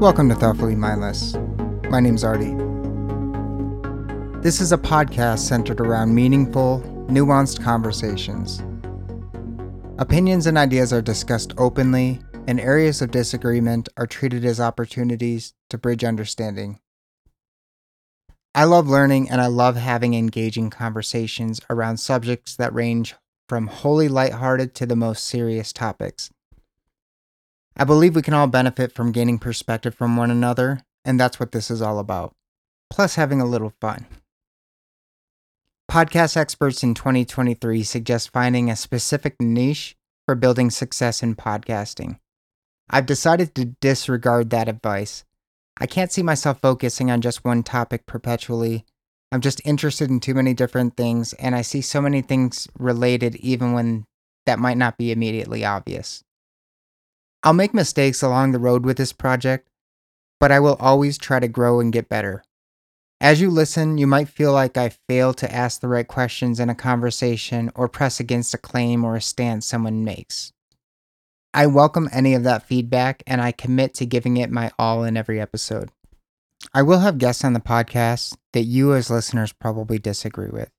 Welcome to Thoughtfully Mindless. My name's Artie. This is a podcast centered around meaningful, nuanced conversations. Opinions and ideas are discussed openly, and areas of disagreement are treated as opportunities to bridge understanding. I love learning and I love having engaging conversations around subjects that range from wholly lighthearted to the most serious topics. I believe we can all benefit from gaining perspective from one another, and that's what this is all about. Plus, having a little fun. Podcast experts in 2023 suggest finding a specific niche for building success in podcasting. I've decided to disregard that advice. I can't see myself focusing on just one topic perpetually. I'm just interested in too many different things, and I see so many things related even when that might not be immediately obvious. I'll make mistakes along the road with this project, but I will always try to grow and get better. As you listen, you might feel like I fail to ask the right questions in a conversation or press against a claim or a stance someone makes. I welcome any of that feedback and I commit to giving it my all in every episode. I will have guests on the podcast that you, as listeners, probably disagree with.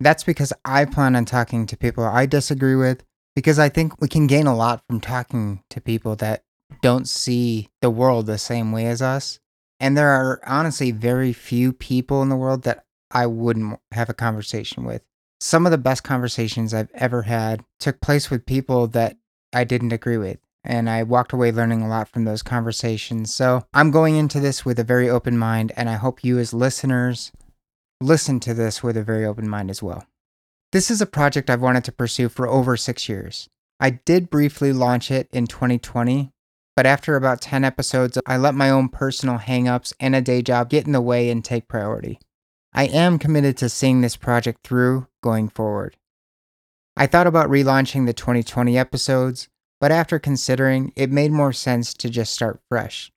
That's because I plan on talking to people I disagree with because I think we can gain a lot from talking to people that don't see the world the same way as us. And there are honestly very few people in the world that I wouldn't have a conversation with. Some of the best conversations I've ever had took place with people that I didn't agree with. And I walked away learning a lot from those conversations. So I'm going into this with a very open mind, and I hope you, as listeners, listen to this with a very open mind as well. This is a project I've wanted to pursue for over six years. I did briefly launch it in 2020, but after about 10 episodes, I let my own personal hangups and a day job get in the way and take priority. I am committed to seeing this project through going forward. I thought about relaunching the 2020 episodes, but after considering, it made more sense to just start fresh.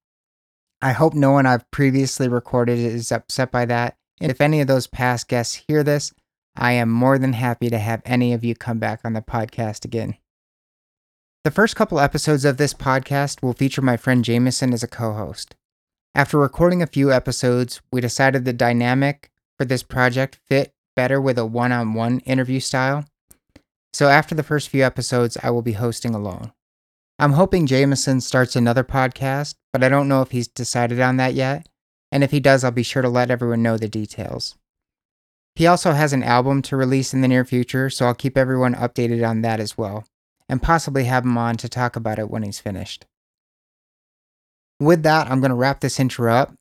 I hope no one I've previously recorded is upset by that. If any of those past guests hear this, I am more than happy to have any of you come back on the podcast again. The first couple episodes of this podcast will feature my friend Jameson as a co host. After recording a few episodes, we decided the dynamic for this project fit better with a one on one interview style. So after the first few episodes, I will be hosting alone. I'm hoping Jameson starts another podcast, but I don't know if he's decided on that yet. And if he does, I'll be sure to let everyone know the details. He also has an album to release in the near future, so I'll keep everyone updated on that as well, and possibly have him on to talk about it when he's finished. With that, I'm going to wrap this intro up.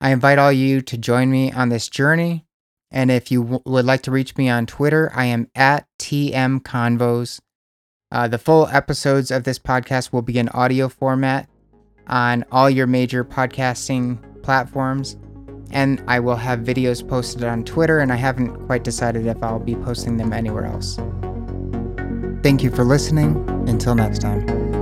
I invite all you to join me on this journey. And if you w- would like to reach me on Twitter, I am at TMConvos. Uh, the full episodes of this podcast will be in audio format on all your major podcasting platforms and I will have videos posted on Twitter, and I haven't quite decided if I'll be posting them anywhere else. Thank you for listening. Until next time.